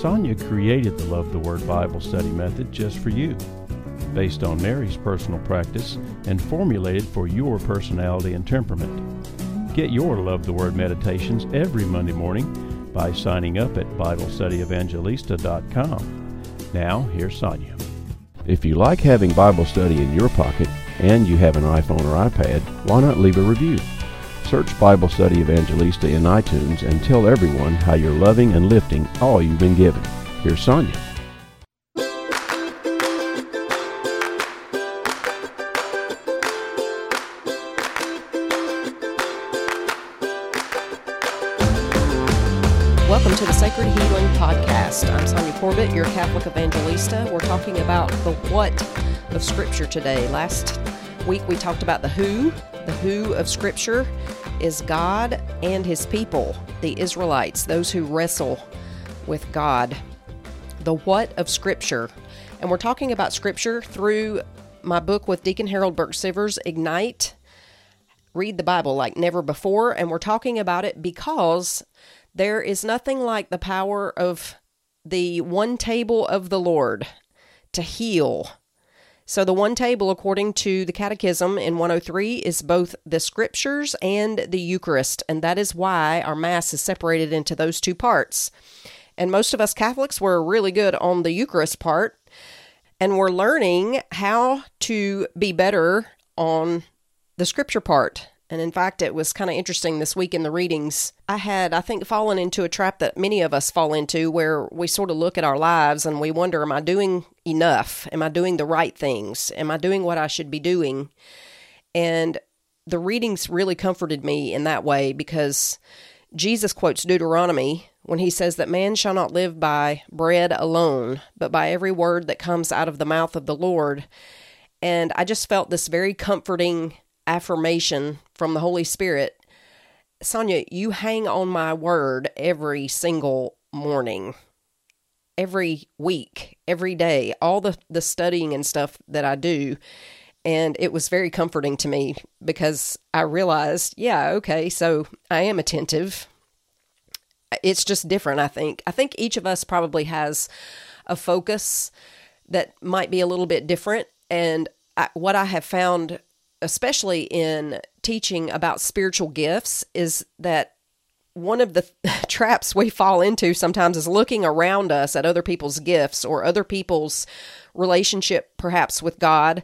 Sonja created the Love the Word Bible study method just for you, based on Mary's personal practice and formulated for your personality and temperament. Get your Love the Word meditations every Monday morning by signing up at BibleStudyEvangelista.com. Now, here's Sonja. If you like having Bible study in your pocket and you have an iPhone or iPad, why not leave a review? Search Bible Study Evangelista in iTunes and tell everyone how you're loving and lifting all you've been given. Here's Sonja. Welcome to the Sacred Healing Podcast. I'm Sonja Corbitt, your Catholic Evangelista. We're talking about the what of Scripture today. Last week we talked about the who. The who of Scripture is God and His people, the Israelites, those who wrestle with God. The what of Scripture. And we're talking about Scripture through my book with Deacon Harold Burke Sivers, Ignite. Read the Bible like never before. And we're talking about it because there is nothing like the power of the one table of the Lord to heal. So, the one table, according to the Catechism in 103, is both the scriptures and the Eucharist, and that is why our Mass is separated into those two parts. And most of us Catholics were really good on the Eucharist part, and we're learning how to be better on the scripture part. And in fact, it was kind of interesting this week in the readings. I had, I think, fallen into a trap that many of us fall into where we sort of look at our lives and we wonder, am I doing enough? Am I doing the right things? Am I doing what I should be doing? And the readings really comforted me in that way because Jesus quotes Deuteronomy when he says that man shall not live by bread alone, but by every word that comes out of the mouth of the Lord. And I just felt this very comforting affirmation from the Holy Spirit Sonja, you hang on my word every single morning, every week, every day, all the, the studying and stuff that I do. And it was very comforting to me because I realized, yeah, okay, so I am attentive. It's just different, I think. I think each of us probably has a focus that might be a little bit different. And I, what I have found especially in teaching about spiritual gifts, is that one of the traps we fall into sometimes is looking around us at other people's gifts or other people's relationship, perhaps with God.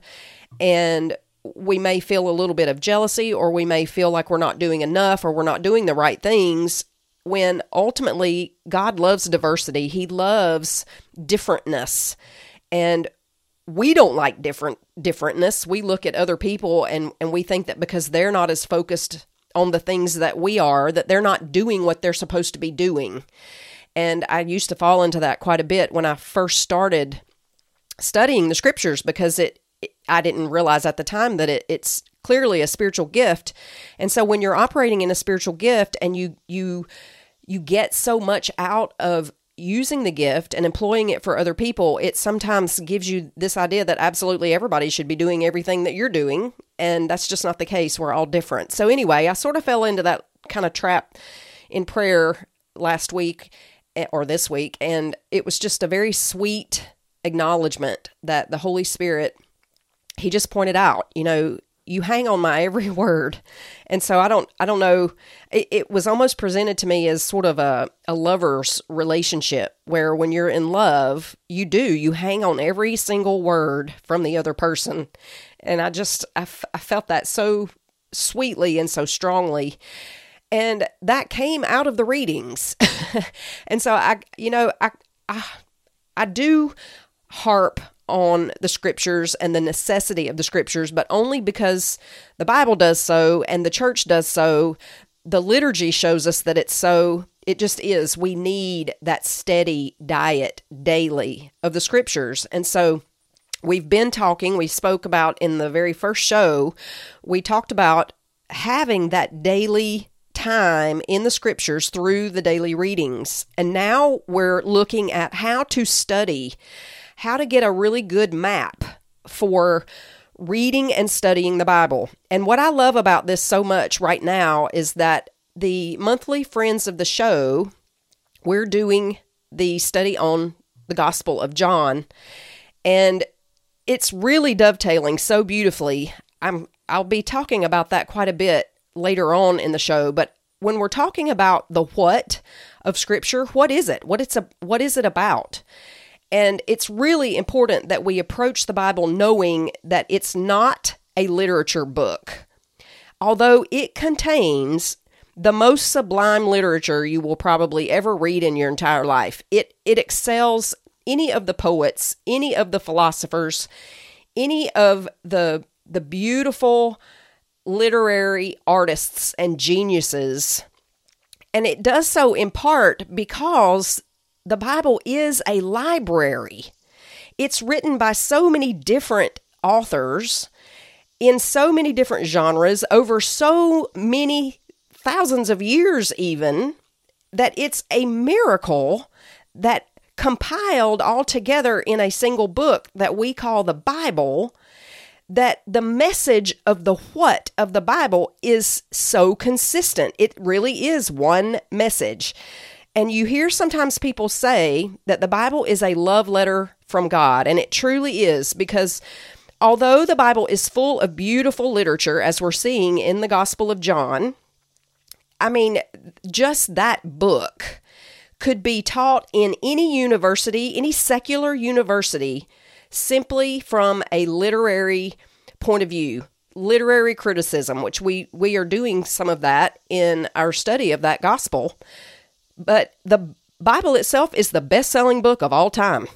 And we may feel a little bit of jealousy, or we may feel like we're not doing enough, or we're not doing the right things. When ultimately, God loves diversity, He loves differentness. And we don't like different differentness. We look at other people and and we think that because they're not as focused on the things that we are, that they're not doing what they're supposed to be doing. And I used to fall into that quite a bit when I first started studying the scriptures because it, it I didn't realize at the time that it, it's clearly a spiritual gift. And so when you're operating in a spiritual gift and you you you get so much out of using the gift and employing it for other people, it sometimes gives you this idea that absolutely everybody should be doing everything that you're doing. And that's just not the case. We're all different. So, anyway, I sort of fell into that kind of trap in prayer last week eh, or this week. And it was just a very sweet acknowledgement that the Holy Spirit, He just pointed out, you know, you hang on my every word. And so i don't i don't know. It, it, was almost presented to me as sort of a, a lover's relationship where when you're in love you do you hang on every single word from the other person. And i just I, f- I felt that so sweetly and so strongly. And that came out of the readings. And so i you know i i, I do harp on the scriptures and the necessity of the scriptures, but only because the Bible does so and the church does so. The liturgy shows us that it's so. It just is. We need that steady diet daily of the scriptures. And so we've been talking, we spoke about in the very first show, we talked about having that daily time in the scriptures through the daily readings. And now we're looking at how to study how to get a really good map for reading and studying the Bible. And what I love about this so much right now is that the monthly friends of the show, we're doing the study on the Gospel of John, and it's really dovetailing so beautifully. I'm I'll be talking about that quite a bit later on in the show, but when we're talking about the what of scripture, what is it? What it's a what is it about? And it's really important that we approach the Bible knowing that it's not a literature book. Although it contains the most sublime literature you will probably ever read in your entire life. It it excels any of the poets, any of the philosophers, any of the the beautiful literary artists and geniuses. And it does so in part because the Bible is a library. It's written by so many different authors in so many different genres over so many thousands of years, even that it's a miracle that compiled all together in a single book that we call the Bible that the message of the what of the Bible is so consistent. It really is one message. And you hear sometimes people say that the Bible is a love letter from God, and it truly is because although the Bible is full of beautiful literature, as we're seeing in the Gospel of John, I mean, just that book could be taught in any university, any secular university, simply from a literary point of view literary criticism which we we are doing some of that in our study of that gospel but the Bible itself is the best selling book of all time.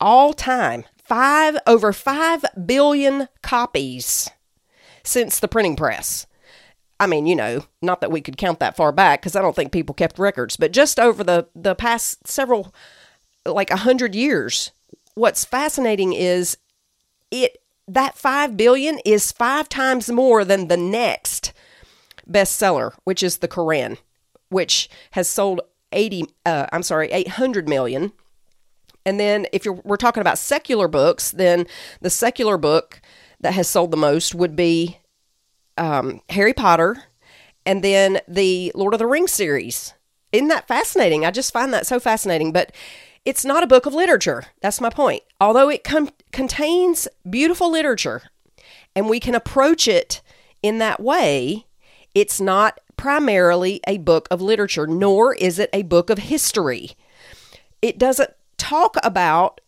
All time. Five over five billion copies since the printing press. I mean, you know, not that we could count that far back because I don't think people kept records, but just over the, the past several, like a hundred years, what's fascinating is it that five billion is five times more than the next bestseller, which is the Quran, which has sold 80 uh, I'm sorry, 800 million. And then if you're we're talking about secular books, then the secular book that has sold the most would be um, Harry Potter and then the Lord of the Rings series. Isn't that fascinating? I just find that so fascinating, but it's not a book of literature. That's my point. Although it com- contains beautiful literature and we can approach it in that way, it's not primarily a book of literature, nor is it a book of history. It doesn't talk about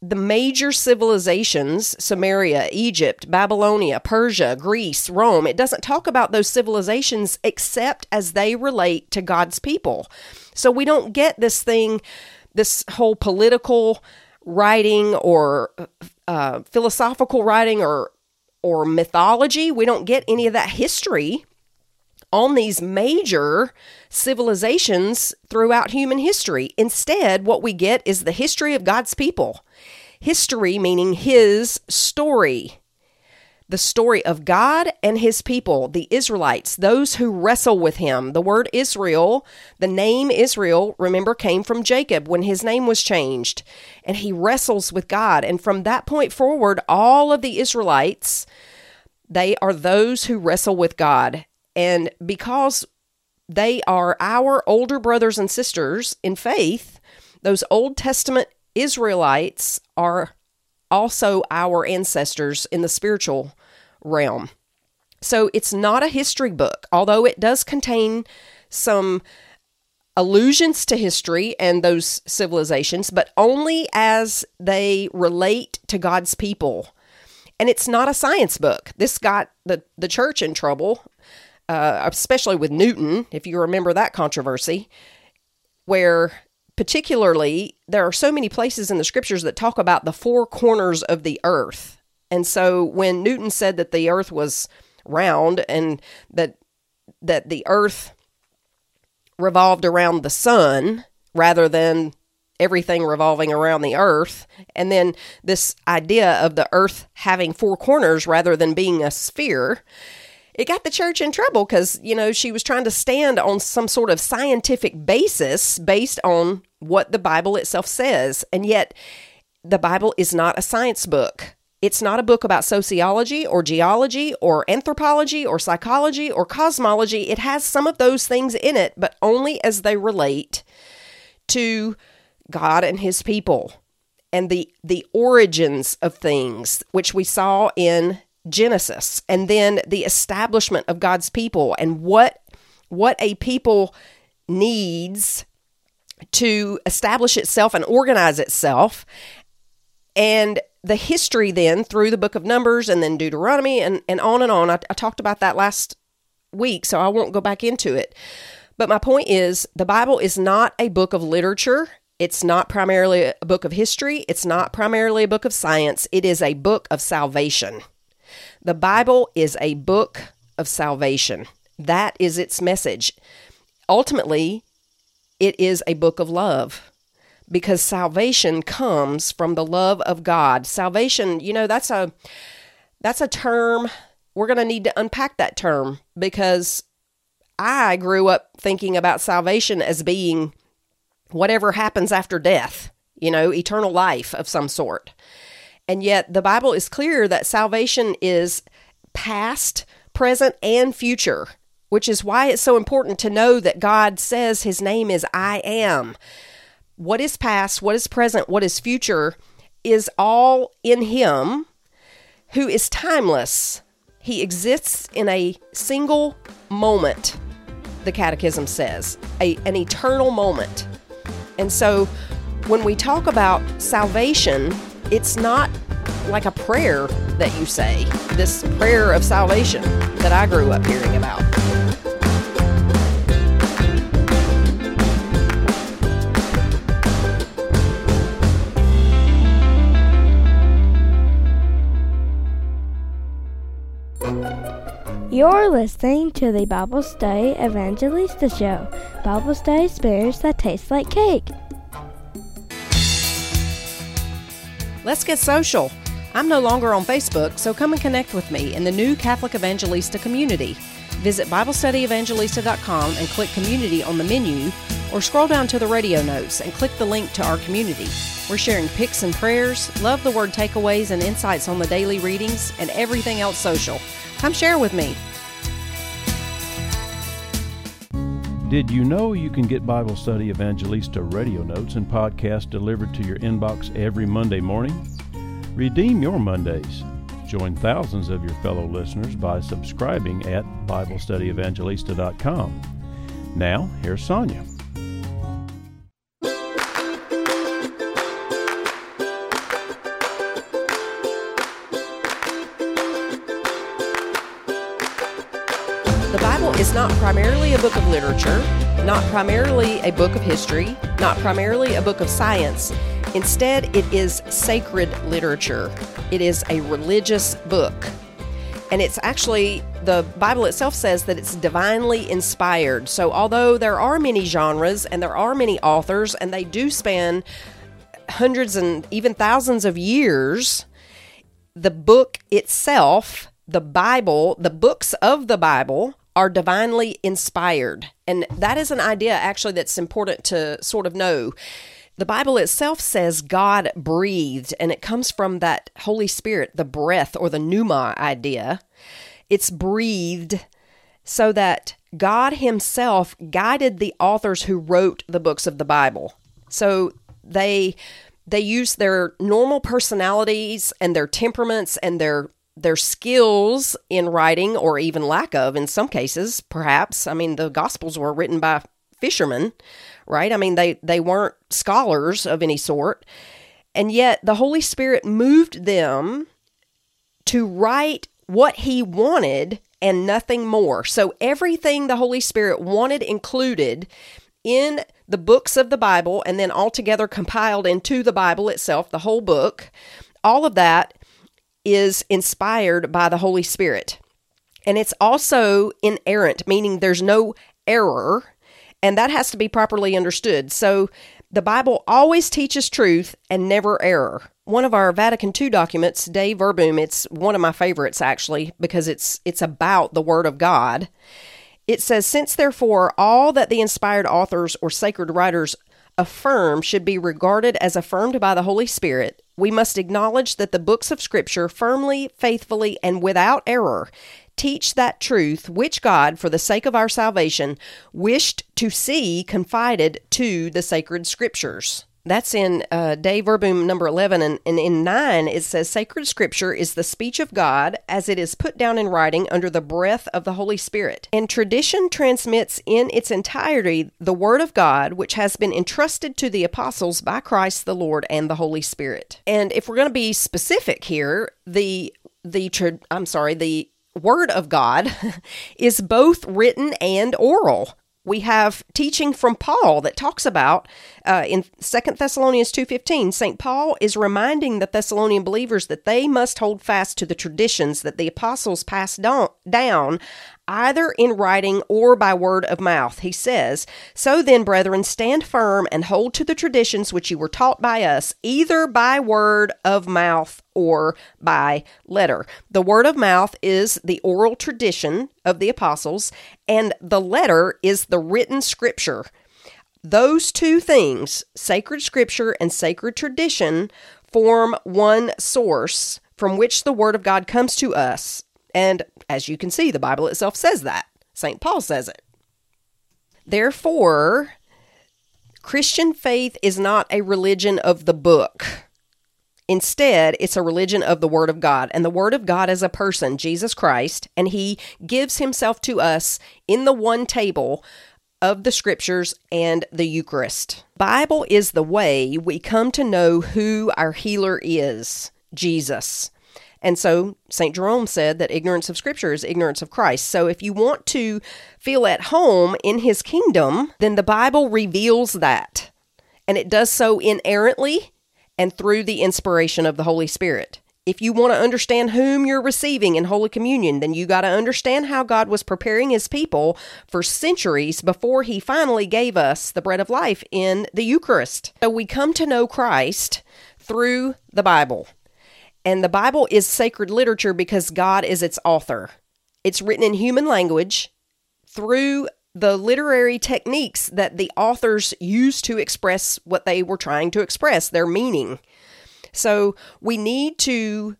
the major civilizations Samaria, Egypt, Babylonia, Persia, Greece, Rome. It doesn't talk about those civilizations except as they relate to God's people. So we don't get this thing, this whole political writing or uh, philosophical writing or or mythology. We don't get any of that history on these major civilizations throughout human history. Instead, what we get is the history of God's people. History meaning his story. The story of God and his people, the Israelites, those who wrestle with him. The word Israel, the name Israel, remember, came from Jacob when his name was changed. And he wrestles with God. And from that point forward, all of the Israelites, they are those who wrestle with God. And because they are our older brothers and sisters in faith, those Old Testament Israelites are also our ancestors in the spiritual realm. So it's not a history book, although it does contain some allusions to history and those civilizations, but only as they relate to God's people. And it's not a science book. This got the, the church in trouble uh, especially with Newton, if you remember that controversy, where particularly there are so many places in the scriptures that talk about the four corners of the earth. And so when Newton said that the earth was round and that that the earth revolved around the sun rather than everything revolving around the earth and then this idea of the earth having four corners rather than being a sphere it got the church in trouble because, you know, she was trying to stand on some sort of scientific basis based on what the Bible itself says. And yet, the Bible is not a science book. It's not a book about sociology or geology or anthropology or psychology or cosmology. It has some of those things in it, but only as they relate to God and his people and the the origins of things which we saw in Genesis and then the establishment of God's people and what what a people needs to establish itself and organize itself. And the history then through the book of numbers and then deuteronomy and, and on and on. I, I talked about that last week so i won't go back into it. But my point is the bible is not a book of literature. It's not primarily a book of history. It's not primarily a book of science. It is a book of salvation the bible is a book of salvation that is its message ultimately it is a book of love because salvation comes from the love of God. Salvation, you know, that's a that's a term we're going to need to unpack that term because I grew up thinking about salvation as being whatever happens after death, you know, eternal life of some sort. And yet the Bible is clear that salvation is past, present, and future, which is why it's so important to know that God says his name is I am what is past, what is present, what is future is all in Him who is timeless. He exists in a single moment, the Catechism says, a, an eternal moment. And so when we talk about salvation, it's not like a prayer that you say, this prayer of salvation that I grew up hearing about. You're listening to the Bible Study Evangelista Show, Bible study experience that taste like cake. Let's get social. I'm no longer on Facebook, so come and connect with me in the new Catholic Evangelista community. Visit BibleStudyEvangelista.com and click Community on the menu, or scroll down to the radio notes and click the link to our community. We're sharing pics and prayers, love the word takeaways and insights on the daily readings, and everything else social. Come share with me. Did you know you can get Bible Study Evangelista radio notes and podcasts delivered to your inbox every Monday morning? Redeem your Mondays. Join thousands of your fellow listeners by subscribing at BibleStudyEvangelista.com. Now, here's Sonja. Is not primarily a book of literature, not primarily a book of history, not primarily a book of science. Instead, it is sacred literature. It is a religious book. And it's actually, the Bible itself says that it's divinely inspired. So, although there are many genres and there are many authors, and they do span hundreds and even thousands of years, the book itself, the Bible, the books of the Bible, are divinely inspired. And that is an idea actually that's important to sort of know. The Bible itself says God breathed, and it comes from that Holy Spirit, the breath or the pneuma idea. It's breathed so that God Himself guided the authors who wrote the books of the Bible. So they they use their normal personalities and their temperaments and their their skills in writing, or even lack of in some cases, perhaps. I mean, the Gospels were written by fishermen, right? I mean, they, they weren't scholars of any sort. And yet the Holy Spirit moved them to write what He wanted and nothing more. So everything the Holy Spirit wanted included in the books of the Bible and then altogether compiled into the Bible itself, the whole book, all of that is inspired by the Holy Spirit. And it's also inerrant, meaning there's no error, and that has to be properly understood. So the Bible always teaches truth and never error. One of our Vatican II documents, Dei Verbum, it's one of my favorites actually because it's it's about the word of God. It says, Since therefore all that the inspired authors or sacred writers affirm should be regarded as affirmed by the Holy Spirit, we must acknowledge that the books of Scripture firmly, faithfully, and without error teach that truth which God, for the sake of our salvation, wished to see confided to the sacred Scriptures. That's in uh, Dei Verbum number 11. And, and in 9, it says, Sacred Scripture is the speech of God as it is put down in writing under the breath of the Holy Spirit. And tradition transmits in its entirety the Word of God, which has been entrusted to the apostles by Christ the Lord and the Holy Spirit. And if we're going to be specific here, the the tra- I'm sorry, the Word of God is both written and oral we have teaching from Paul that talks about uh, in Second Thessalonians 2.15, St. Paul is reminding the Thessalonian believers that they must hold fast to the traditions that the apostles passed down either in writing or by word of mouth. He says, So then, brethren, stand firm and hold to the traditions which you were taught by us, either by word of mouth or by letter. The word of mouth is the oral tradition of the apostles, and the letter is the written scripture. Those two things, sacred scripture and sacred tradition, form one source from which the Word of God comes to us and as you can see, the Bible itself says that. St. Paul says it. Therefore, Christian faith is not a religion of the book. Instead, it's a religion of the Word of God. And the Word of God is a person, Jesus Christ, and He gives Himself to us in the one table of the Scriptures and the Eucharist. Bible is the way we come to know who our healer is, Jesus. And so St. Jerome said that ignorance of Scripture is ignorance of Christ. So if you want to feel at home in His kingdom, then the Bible reveals that. And it does so inerrantly and through the inspiration of the Holy Spirit. If you want to understand whom you're receiving in Holy Communion, then you got to understand how God was preparing His people for centuries before He finally gave us the bread of life in the Eucharist. So we come to know Christ through the Bible. And the Bible is sacred literature because God is its author. It's written in human language through the literary techniques that the authors used to express what they were trying to express, their meaning. So we need to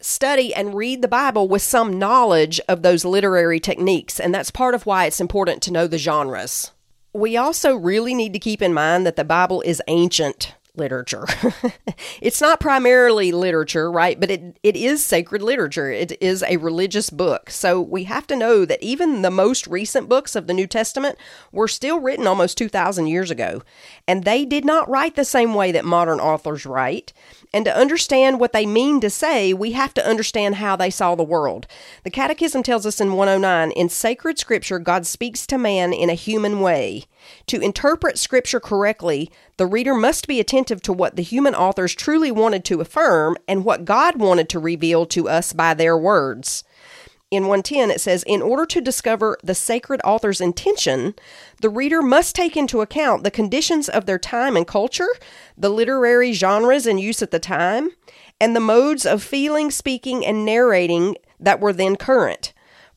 study and read the Bible with some knowledge of those literary techniques, and that's part of why it's important to know the genres. We also really need to keep in mind that the Bible is ancient literature. it's not primarily literature, right? But it, it is sacred literature. It is a religious book. So we have to know that even the most recent books of the New Testament were still written almost 2,000 years ago. And they did not write the same way that modern authors write. And to understand what they mean to say, we have to understand how they saw the world. The Catechism tells us in 109 in sacred scripture, God speaks to man in a human way. To interpret Scripture correctly, the reader must be attentive to what the human authors truly wanted to affirm and what God wanted to reveal to us by their words. In 110, it says, In order to discover the sacred author's intention, the reader must take into account the conditions of their time and culture, the literary genres in use at the time, and the modes of feeling, speaking, and narrating that were then current.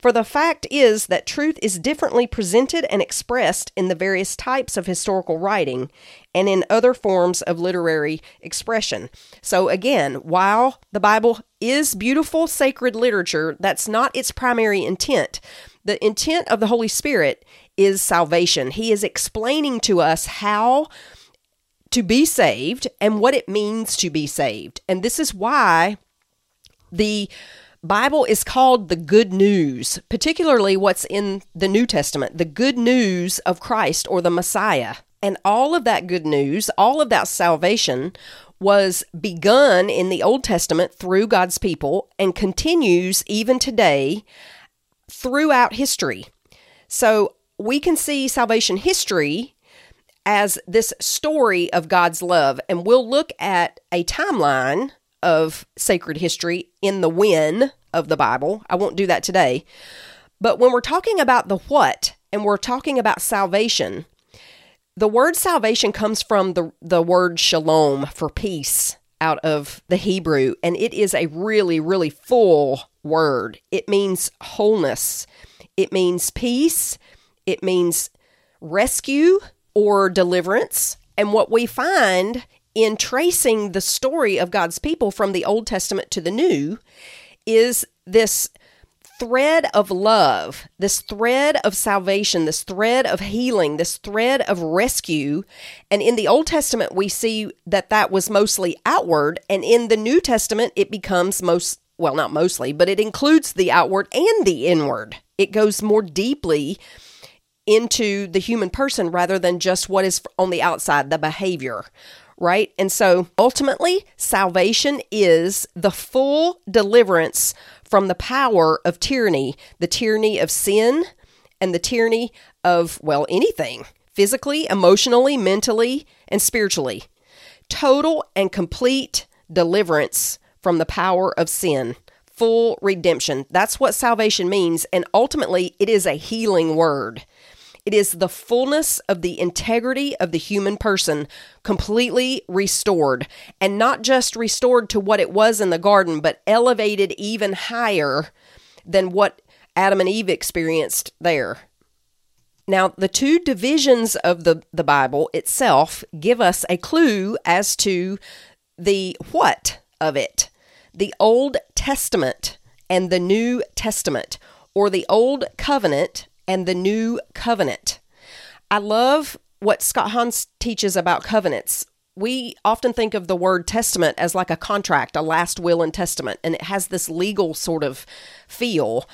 For the fact is that truth is differently presented and expressed in the various types of historical writing and in other forms of literary expression. So, again, while the Bible is beautiful sacred literature, that's not its primary intent. The intent of the Holy Spirit is salvation. He is explaining to us how to be saved and what it means to be saved. And this is why the Bible is called the good news, particularly what's in the New Testament, the good news of Christ or the Messiah. And all of that good news, all of that salvation was begun in the Old Testament through God's people and continues even today throughout history. So we can see salvation history as this story of God's love, and we'll look at a timeline of sacred history in the when of the Bible. I won't do that today. But when we're talking about the what and we're talking about salvation, the word salvation comes from the, the word shalom for peace out of the Hebrew, and it is a really, really full word. It means wholeness, it means peace, it means rescue or deliverance. And what we find in tracing the story of God's people from the Old Testament to the New is this thread of love, this thread of salvation, this thread of healing, this thread of rescue. And in the Old Testament, we see that that was mostly outward. And in the New Testament, it becomes most, well, not mostly, but it includes the outward and the inward. It goes more deeply into the human person rather than just what is on the outside, the behavior, right? And so ultimately, salvation is the full deliverance from the power of tyranny, the tyranny of sin, and the tyranny of, well, anything physically, emotionally, mentally, and spiritually. Total and complete deliverance from the power of sin. Full redemption. That's what salvation means. And ultimately, it is a healing word. It is the fullness of the integrity of the human person completely restored, and not just restored to what it was in the garden, but elevated even higher than what Adam and Eve experienced there. Now, the two divisions of the, the Bible itself give us a clue as to the what of it the Old Testament and the New Testament, or the Old Covenant and the new covenant. I love what Scott Hahn's teaches about covenants. We often think of the word testament as like a contract, a last will and testament, and it has this legal sort of feel.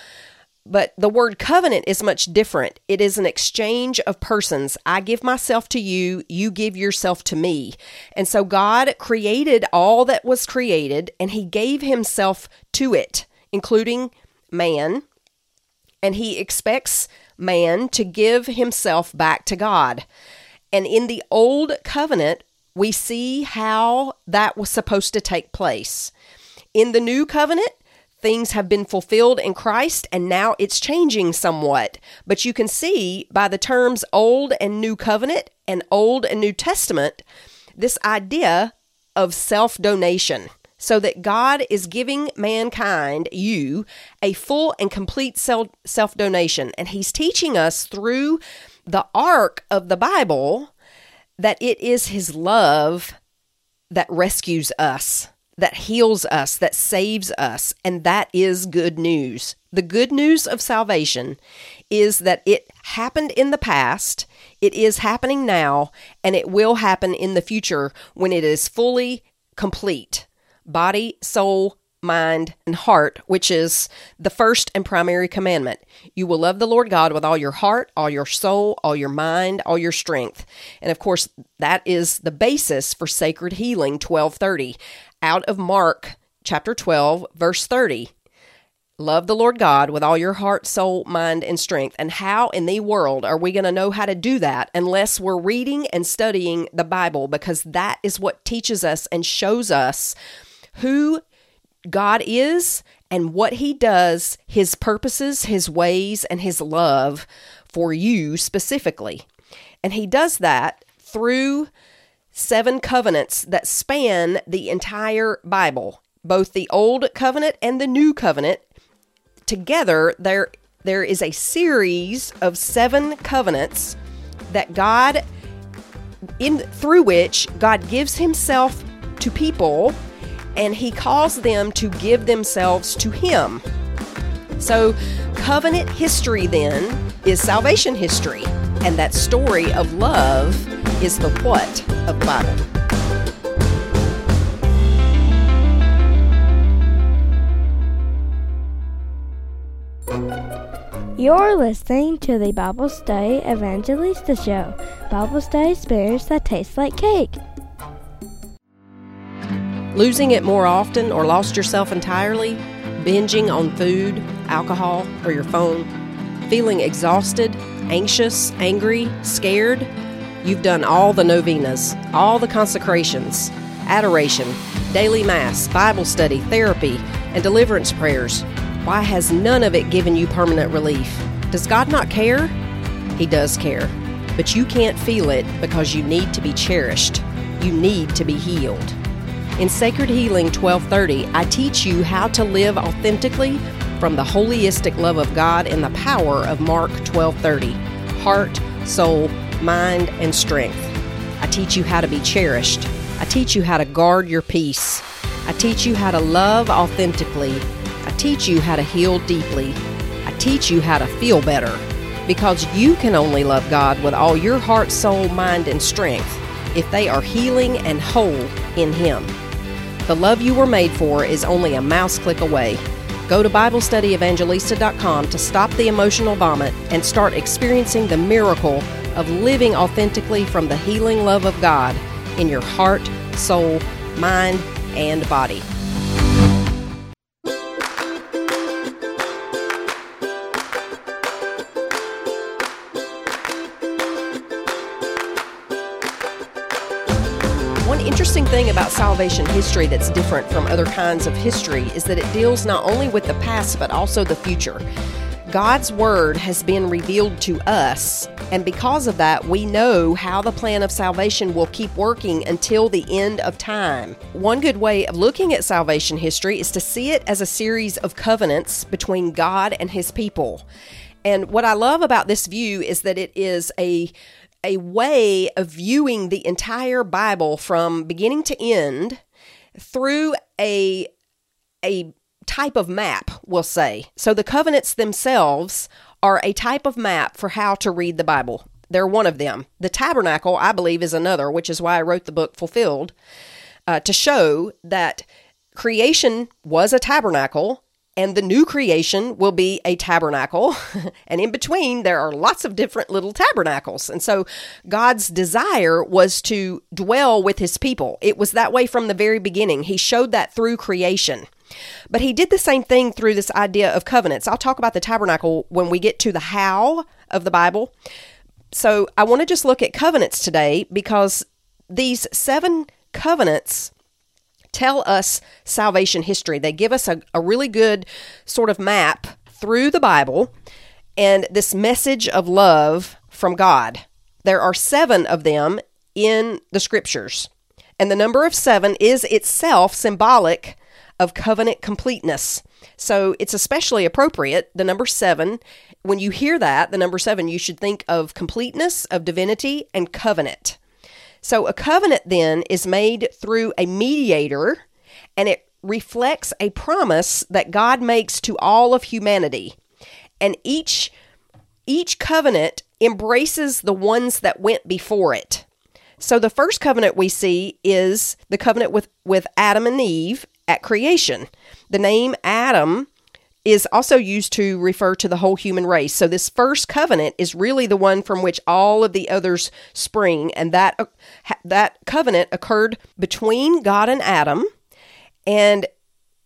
But the word covenant is much different. It is an exchange of persons. I give myself to you, you give yourself to me. And so God created all that was created, and He gave Himself to it, including man. And He expects man to give himself back to God. And in the old covenant, we see how that was supposed to take place. In the new covenant, things have been fulfilled in Christ and now it's changing somewhat. But you can see by the terms Old and New Covenant and Old and New Testament this idea of self donation so that God is giving mankind, you, a full and complete self donation. And He's teaching us through the arc of the Bible that it is His love that rescues us, that heals us, that saves us. And that is good news. The good news of salvation is that it happened in the past, it is happening now, and it will happen in the future when it is fully complete body, soul, mind, and heart, which is the first and primary commandment. You will love the Lord God with all your heart, all your soul, all your mind, all your strength. And of course, that is the basis for sacred healing 1230 out of Mark chapter 12 verse 30. Love the Lord God with all your heart, soul, mind, and strength. And how in the world are we going to know how to do that unless we're reading and studying the Bible? Because that is what teaches us and shows us who God is and what He does, His purposes, His ways, and His love for you specifically. And He does that through seven covenants that span the entire Bible, both the Old Covenant and the New Covenant. Together, there there is a series of seven covenants that God in through which God gives himself to people and he calls them to give themselves to him. So, covenant history then is salvation history, and that story of love is the what of Bible. You're listening to the Bible Study Evangelista Show, Bible study experience that tastes like cake losing it more often or lost yourself entirely, binging on food, alcohol, or your phone, feeling exhausted, anxious, angry, scared, you've done all the novenas, all the consecrations, adoration, daily mass, Bible study, therapy, and deliverance prayers. Why has none of it given you permanent relief? Does God not care? He does care. But you can't feel it because you need to be cherished. You need to be healed. In Sacred Healing 1230, I teach you how to live authentically from the holistic love of God and the power of Mark 1230 heart, soul, mind, and strength. I teach you how to be cherished. I teach you how to guard your peace. I teach you how to love authentically. I teach you how to heal deeply. I teach you how to feel better because you can only love God with all your heart, soul, mind, and strength if they are healing and whole in Him. The love you were made for is only a mouse click away. Go to BibleStudyEvangelista.com to stop the emotional vomit and start experiencing the miracle of living authentically from the healing love of God in your heart, soul, mind, and body. About salvation history that's different from other kinds of history is that it deals not only with the past but also the future. God's Word has been revealed to us, and because of that, we know how the plan of salvation will keep working until the end of time. One good way of looking at salvation history is to see it as a series of covenants between God and His people. And what I love about this view is that it is a a way of viewing the entire Bible from beginning to end through a a type of map, we'll say. So the covenants themselves are a type of map for how to read the Bible. They're one of them. The tabernacle, I believe, is another, which is why I wrote the book Fulfilled, uh, to show that creation was a tabernacle and the new creation will be a tabernacle. and in between, there are lots of different little tabernacles. And so God's desire was to dwell with his people. It was that way from the very beginning. He showed that through creation. But he did the same thing through this idea of covenants. I'll talk about the tabernacle when we get to the how of the Bible. So I want to just look at covenants today because these seven covenants tell us salvation history. They give us a, a really good sort of map through the Bible and this message of love from God. There are seven of them in the scriptures. And the number of seven is itself symbolic of covenant completeness. So it's especially appropriate, the number seven. When you hear that, the number seven, you should think of completeness, of divinity, and covenant. So a covenant then is made through a mediator and it reflects a promise that God makes to all of humanity. And each each covenant embraces the ones that went before it. So the first covenant we see is the covenant with, with Adam and Eve at creation. The name Adam is also used to refer to the whole human race. So this first covenant is really the one from which all of the others spring and that uh, that covenant occurred between God and Adam and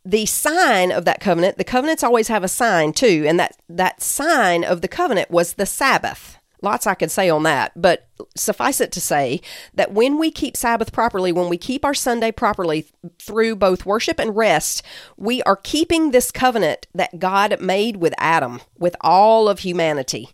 the sign of that covenant, the covenants always have a sign too, and that that sign of the covenant was the Sabbath. Lots I could say on that, but suffice it to say that when we keep Sabbath properly, when we keep our Sunday properly through both worship and rest, we are keeping this covenant that God made with Adam, with all of humanity.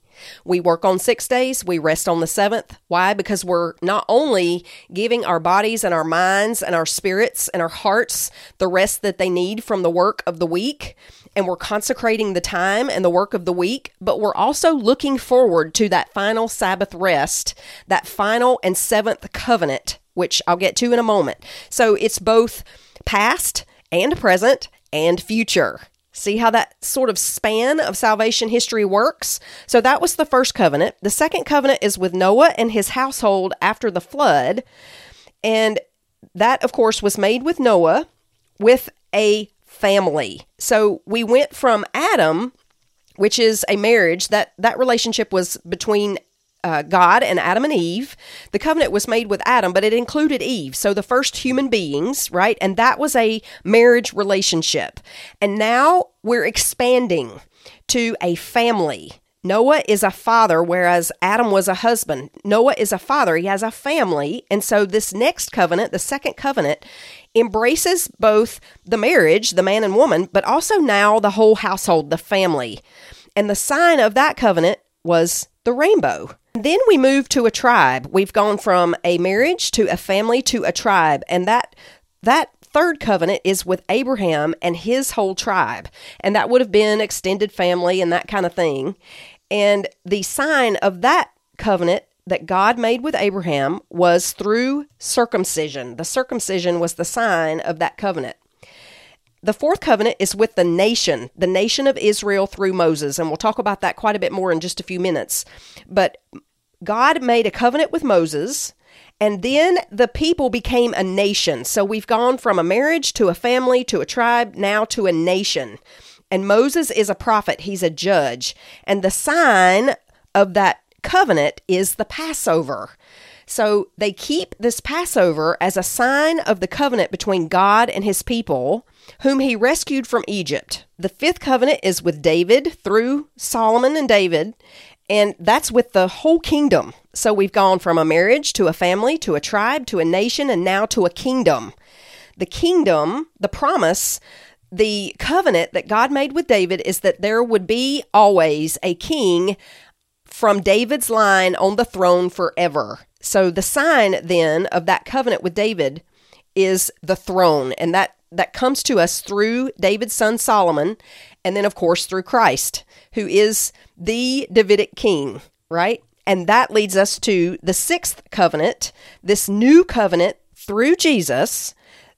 We work on six days, we rest on the seventh. Why? Because we're not only giving our bodies and our minds and our spirits and our hearts the rest that they need from the work of the week, and we're consecrating the time and the work of the week, but we're also looking forward to that final Sabbath rest, that final and seventh covenant, which I'll get to in a moment. So it's both past and present and future. See how that sort of span of salvation history works? So that was the first covenant. The second covenant is with Noah and his household after the flood. And that, of course, was made with Noah with a family. So we went from Adam, which is a marriage, that, that relationship was between uh, God and Adam and Eve. The covenant was made with Adam, but it included Eve. So the first human beings, right? And that was a marriage relationship. And now we're expanding to a family. Noah is a father, whereas Adam was a husband. Noah is a father, he has a family. And so, this next covenant, the second covenant, embraces both the marriage, the man and woman, but also now the whole household, the family. And the sign of that covenant was the rainbow. Then we move to a tribe. We've gone from a marriage to a family to a tribe, and that that third covenant is with Abraham and his whole tribe, and that would have been extended family and that kind of thing. And the sign of that covenant that God made with Abraham was through circumcision. The circumcision was the sign of that covenant. The fourth covenant is with the nation, the nation of Israel through Moses. And we'll talk about that quite a bit more in just a few minutes. But God made a covenant with Moses, and then the people became a nation. So we've gone from a marriage to a family to a tribe, now to a nation. And Moses is a prophet, he's a judge. And the sign of that covenant is the Passover. So they keep this Passover as a sign of the covenant between God and his people, whom he rescued from Egypt. The fifth covenant is with David through Solomon and David, and that's with the whole kingdom. So we've gone from a marriage to a family to a tribe to a nation and now to a kingdom. The kingdom, the promise, the covenant that God made with David is that there would be always a king from David's line on the throne forever. So the sign then of that covenant with David is the throne, and that that comes to us through David's son Solomon, and then of course through Christ, who is the Davidic king, right? And that leads us to the sixth covenant, this new covenant through Jesus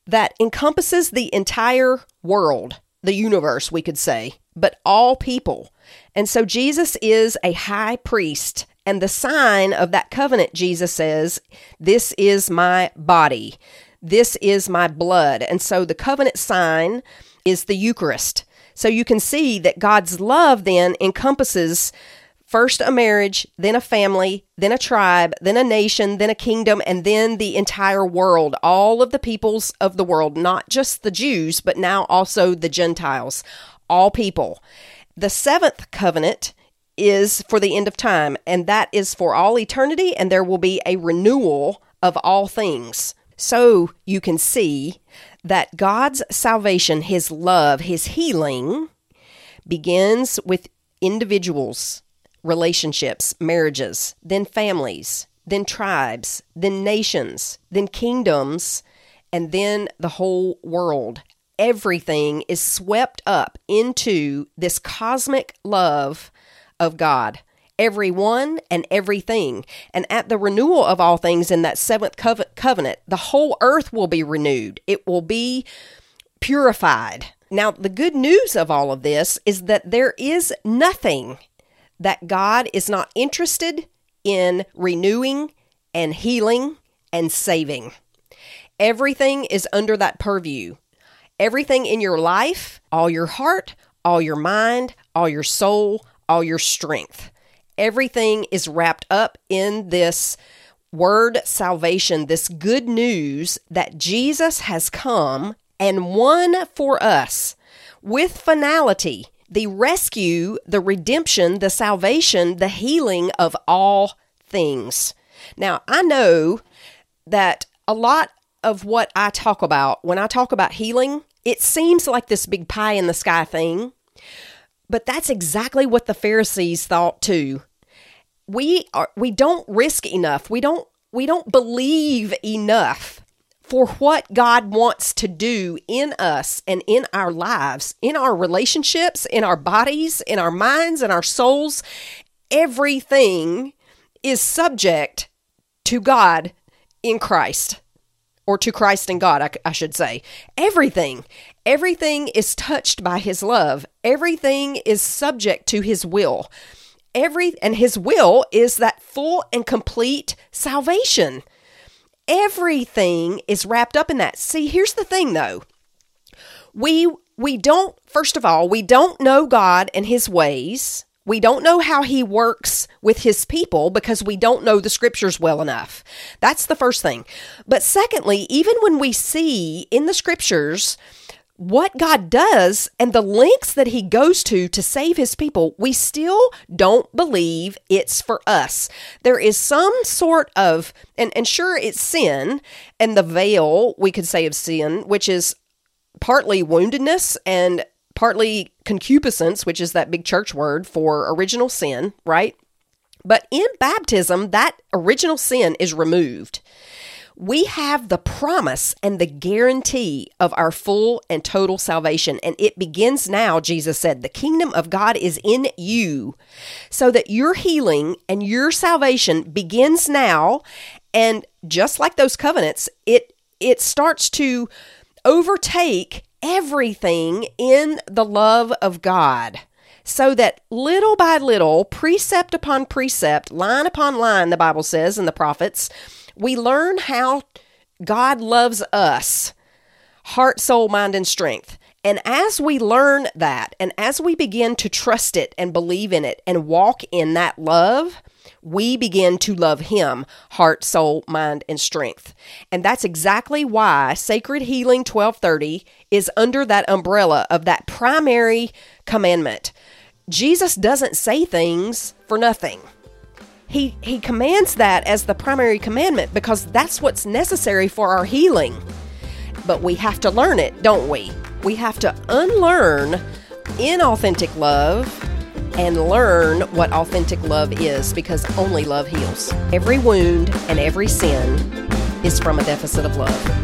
that encompasses the entire world, the universe, we could say, but all people. And so Jesus is a high priest and the sign of that covenant, Jesus says, This is my body. This is my blood. And so the covenant sign is the Eucharist. So you can see that God's love then encompasses first a marriage, then a family, then a tribe, then a nation, then a kingdom, and then the entire world, all of the peoples of the world, not just the Jews, but now also the Gentiles, all people. The seventh covenant is for the end of time, and that is for all eternity, and there will be a renewal of all things. So you can see that God's salvation, His love, His healing begins with individuals, relationships, marriages, then families, then tribes, then nations, then kingdoms, and then the whole world. Everything is swept up into this cosmic love of God, everyone and everything. And at the renewal of all things in that seventh covenant, the whole earth will be renewed, it will be purified. Now, the good news of all of this is that there is nothing that God is not interested in renewing and healing and saving. Everything is under that purview. Everything in your life, all your heart, all your mind, all your soul, all your strength. Everything is wrapped up in this word salvation, this good news that Jesus has come and won for us with finality the rescue, the redemption, the salvation, the healing of all things. Now, I know that a lot of what I talk about, when I talk about healing, it seems like this big pie in the sky thing. But that's exactly what the Pharisees thought too. We are we don't risk enough. We don't we don't believe enough for what God wants to do in us and in our lives, in our relationships, in our bodies, in our minds, and our souls. Everything is subject to God in Christ or to Christ and God, I, I, should say. Everything, everything is touched by His love. Everything is subject to His will. Every and His will is that full and complete salvation. Everything is wrapped up in that. See, here's the thing, though. We we don't. First of all, we don't know God and His ways. We don't know how he works with his people because we don't know the scriptures well enough. That's the first thing. But secondly, even when we see in the scriptures what God does and the lengths that he goes to to save his people, we still don't believe it's for us. There is some sort of, and, and sure, it's sin, and the veil, we could say, of sin, which is partly woundedness and partly concupiscence, which is that big church word for original sin, right? But in baptism, that original sin is removed. We have the promise and the guarantee of our full and total salvation. And it begins now, Jesus said. The kingdom of God is in you. So that your healing and your salvation begins now. And just like those covenants, it it starts to overtake everything in the love of God so that little by little, precept upon precept, line upon line, the Bible says and the prophets, we learn how God loves us heart, soul, mind, and strength. And as we learn that, and as we begin to trust it and believe in it and walk in that love, we begin to love Him, heart, soul, mind, and strength. And that's exactly why Sacred Healing 1230 is under that umbrella of that primary commandment. Jesus doesn't say things for nothing. He, he commands that as the primary commandment because that's what's necessary for our healing. But we have to learn it, don't we? We have to unlearn inauthentic love and learn what authentic love is because only love heals. Every wound and every sin is from a deficit of love.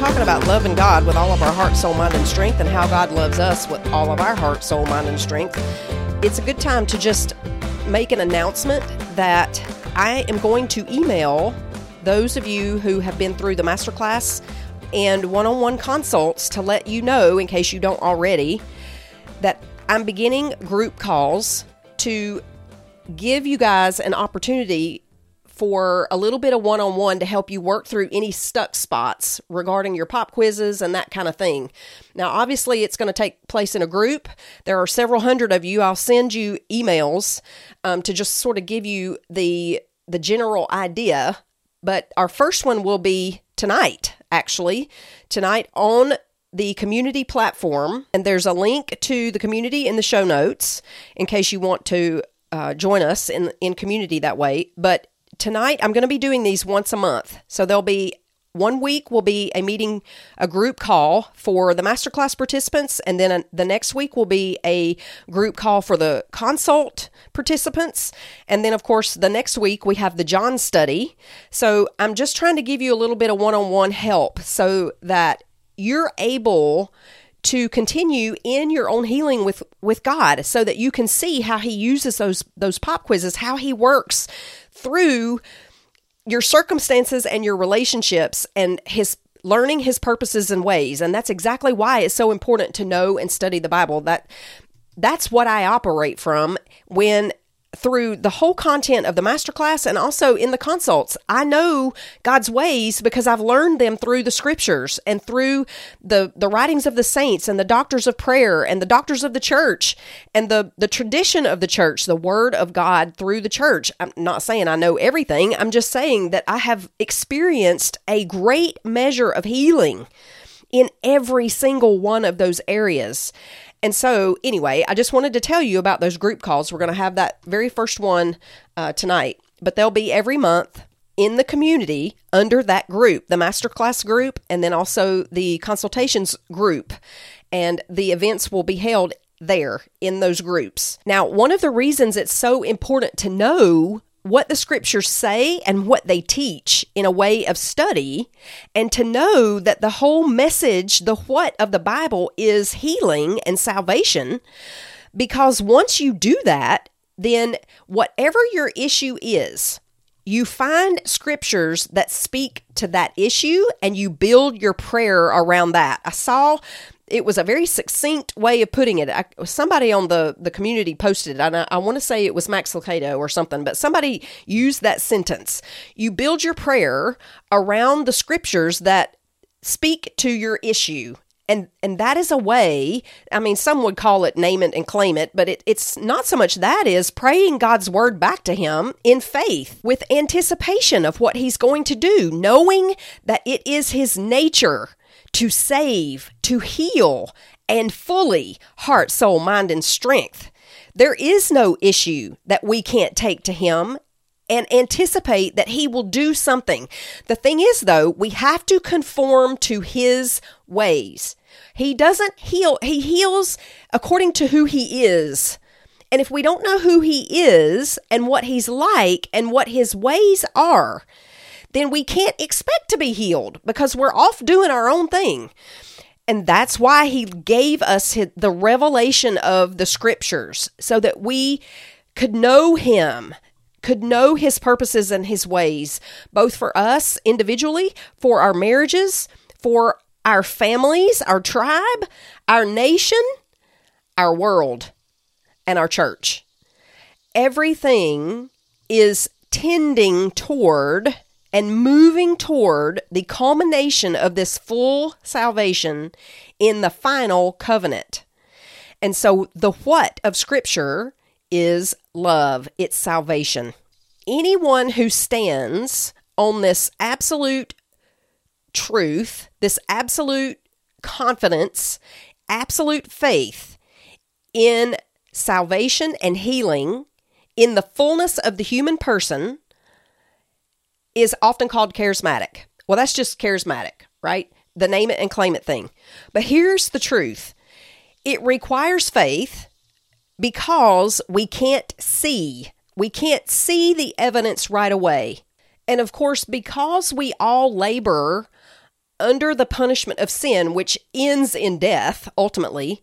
Talking about loving God with all of our heart, soul, mind, and strength, and how God loves us with all of our heart, soul, mind, and strength, it's a good time to just make an announcement that I am going to email those of you who have been through the masterclass and one on one consults to let you know, in case you don't already, that I'm beginning group calls to give you guys an opportunity for a little bit of one on one to help you work through any stuck spots regarding your pop quizzes and that kind of thing. Now, obviously, it's going to take place in a group. There are several hundred of you. I'll send you emails um, to just sort of give you the the general idea. But our first one will be tonight, actually, tonight on the community platform. And there's a link to the community in the show notes in case you want to uh, join us in, in community that way. But tonight I'm going to be doing these once a month. So there'll be one week will be a meeting, a group call for the masterclass participants, and then the next week will be a group call for the consult participants. And then, of course, the next week we have the John study. So I'm just trying to give you a little bit of one on one help so that you're able to continue in your own healing with with God so that you can see how he uses those those pop quizzes how he works through your circumstances and your relationships and his learning his purposes and ways. And that's exactly why it's so important to know and study the bible. That that's what i operate from when through the whole content of the masterclass and also in the consults. I know God's ways because I've learned them through the scriptures and through the, the writings of the saints and the doctors of prayer and the doctors of the church and the, the tradition of the church, the word of God through the church. I'm not saying I know everything. I'm just saying that I have experienced a great measure of healing in every single one of those areas. And so, anyway, I just wanted to tell you about those group calls. We're going to have that very first one uh, tonight, but they'll be every month in the community under that group, the masterclass group, and then also the consultations group. And the events will be held there in those groups. Now, one of the reasons it's so important to know what the scriptures say and what they teach in a way of study, and to know that the whole message, the what of the Bible is healing and salvation. Because once you do that, then whatever your issue is, you find scriptures that speak to that issue and you build your prayer around that. I saw it was a very succinct way of putting it. I, somebody on the, the community posted and I, I want to say it was Max Lucado or something, but somebody used that sentence. You build your prayer around the scriptures that speak to your issue. And, and that is a way, I mean, some would call it name it and claim it, but it, it's not so much that is praying God's word back to Him in faith with anticipation of what He's going to do, knowing that it is His nature to save, to heal, and fully heart, soul, mind, and strength. There is no issue that we can't take to Him and anticipate that He will do something. The thing is, though, we have to conform to His ways. He doesn't heal, He heals according to who He is. And if we don't know who He is and what He's like and what His ways are, then we can't expect to be healed because we're off doing our own thing. And that's why he gave us the revelation of the scriptures so that we could know him, could know his purposes and his ways, both for us individually, for our marriages, for our families, our tribe, our nation, our world, and our church. Everything is tending toward and moving toward the culmination of this full salvation in the final covenant. And so the what of Scripture is love, it's salvation. Anyone who stands on this absolute truth, this absolute confidence, absolute faith in salvation and healing, in the fullness of the human person, is often called charismatic. Well, that's just charismatic, right? The name it and claim it thing. But here's the truth it requires faith because we can't see. We can't see the evidence right away. And of course, because we all labor under the punishment of sin, which ends in death ultimately,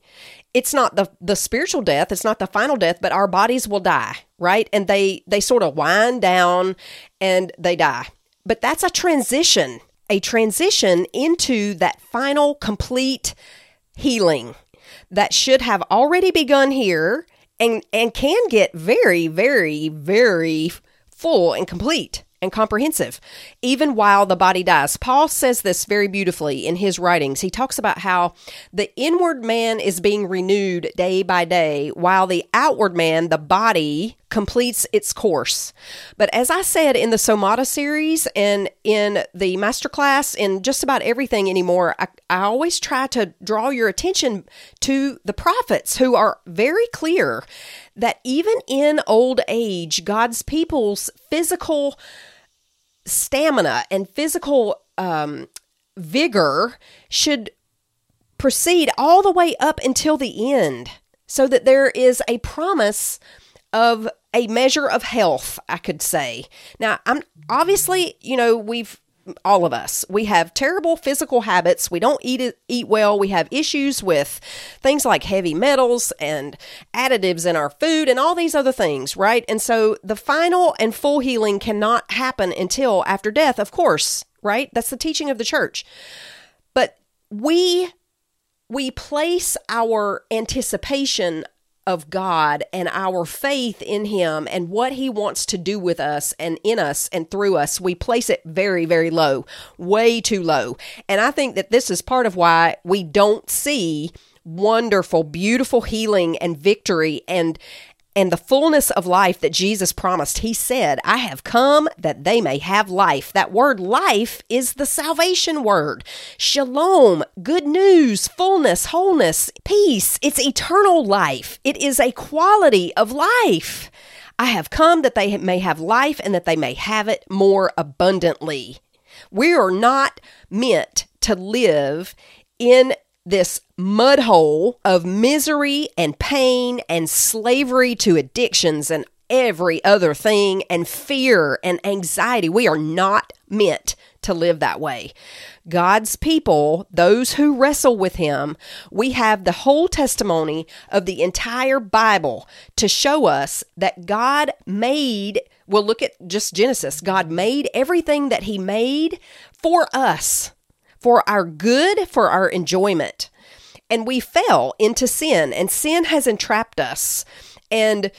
it's not the the spiritual death it's not the final death but our bodies will die right? And they they sort of wind down and they die. But that's a transition a transition into that final complete healing that should have already begun here and and can get very very very full and complete and comprehensive, even while the body dies. Paul says this very beautifully in his writings. He talks about how the inward man is being renewed day by day, while the outward man, the body, completes its course. But as I said in the Somata series and in the masterclass, in just about everything anymore, I, I always try to draw your attention to the prophets who are very clear that even in old age, God's people's physical stamina and physical um, vigor should proceed all the way up until the end so that there is a promise of a measure of health, I could say. Now, I'm obviously, you know, we've all of us. We have terrible physical habits. We don't eat eat well. We have issues with things like heavy metals and additives in our food and all these other things, right? And so the final and full healing cannot happen until after death, of course, right? That's the teaching of the church. But we we place our anticipation of God and our faith in Him and what He wants to do with us and in us and through us, we place it very, very low, way too low. And I think that this is part of why we don't see wonderful, beautiful healing and victory and and the fullness of life that Jesus promised. He said, I have come that they may have life. That word life is the salvation word. Shalom, good news, fullness, wholeness, peace. It's eternal life. It is a quality of life. I have come that they may have life and that they may have it more abundantly. We are not meant to live in this mud hole of misery and pain and slavery to addictions and every other thing and fear and anxiety. We are not meant to live that way. God's people, those who wrestle with Him, we have the whole testimony of the entire Bible to show us that God made, we'll look at just Genesis, God made everything that He made for us, for our good, for our enjoyment. And we fell into sin and sin has entrapped us. And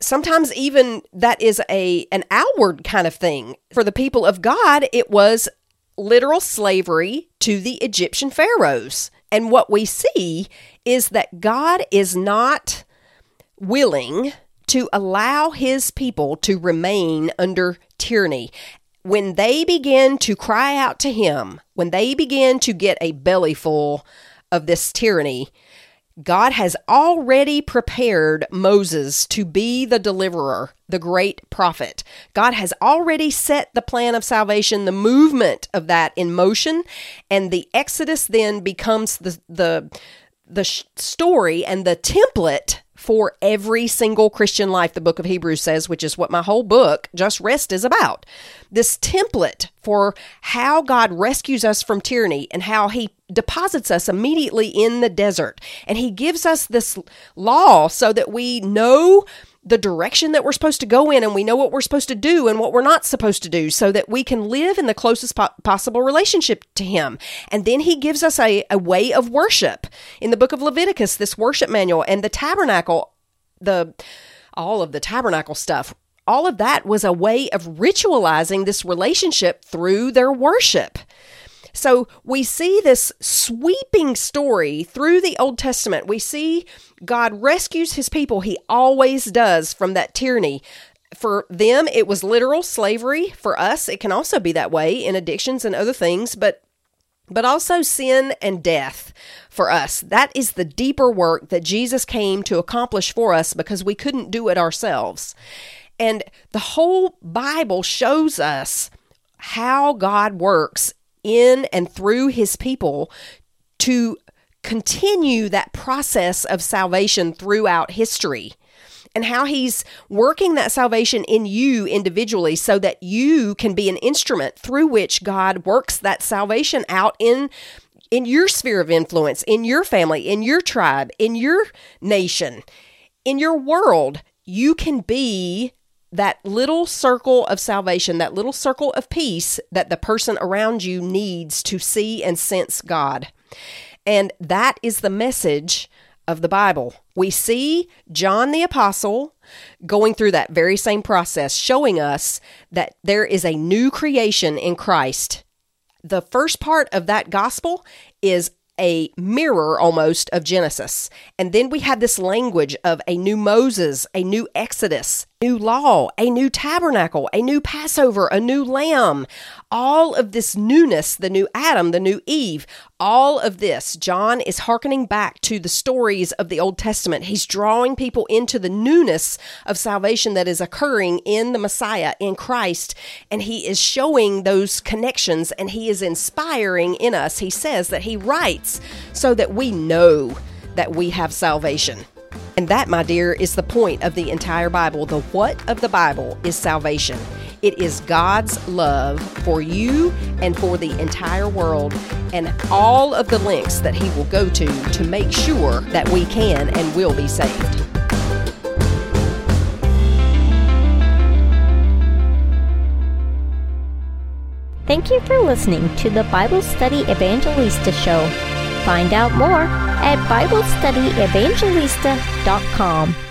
sometimes even that is a an outward kind of thing. For the people of god it was literal slavery to the egyptian pharaohs. And what we see is that god is not willing to allow his people to remain under tyranny when they begin to cry out to him when they begin to get a bellyful of this tyranny, God has already prepared Moses to be the deliverer, the great prophet. God has already set the plan of salvation, the movement of that in motion, and the Exodus then becomes the the the story and the template for every single Christian life, the book of Hebrews says, which is what my whole book, Just Rest, is about. This template for how God rescues us from tyranny and how he deposits us immediately in the desert. And he gives us this law so that we know the direction that we're supposed to go in and we know what we're supposed to do and what we're not supposed to do so that we can live in the closest po- possible relationship to him. And then he gives us a, a way of worship. In the book of leviticus this worship manual and the tabernacle the all of the tabernacle stuff all of that was a way of ritualizing this relationship through their worship. So we see this sweeping story through the Old Testament. We see God rescues his people. He always does from that tyranny. For them, it was literal slavery. For us, it can also be that way in addictions and other things, but but also sin and death for us. That is the deeper work that Jesus came to accomplish for us because we couldn't do it ourselves. And the whole Bible shows us how God works in and through his people to continue that process of salvation throughout history and how he's working that salvation in you individually so that you can be an instrument through which God works that salvation out in in your sphere of influence, in your family, in your tribe, in your nation, in your world. You can be that little circle of salvation, that little circle of peace that the person around you needs to see and sense God. And that is the message of the Bible. We see John the Apostle going through that very same process, showing us that there is a new creation in Christ. The first part of that gospel is a mirror almost of Genesis. And then we have this language of a new Moses, a new Exodus, new law, a new tabernacle, a new Passover, a new lamb. All of this newness, the new Adam, the new Eve, all of this, John is hearkening back to the stories of the Old Testament. He's drawing people into the newness of salvation that is occurring in the Messiah, in Christ, and he is showing those connections and he is inspiring in us. He says that he writes so that we know that we have salvation. And that, my dear, is the point of the entire Bible. The what of the Bible is salvation. It is God's love for you and for the entire world, and all of the links that He will go to to make sure that we can and will be saved. Thank you for listening to the Bible Study Evangelista Show. Find out more at BibleStudyEvangelista.com.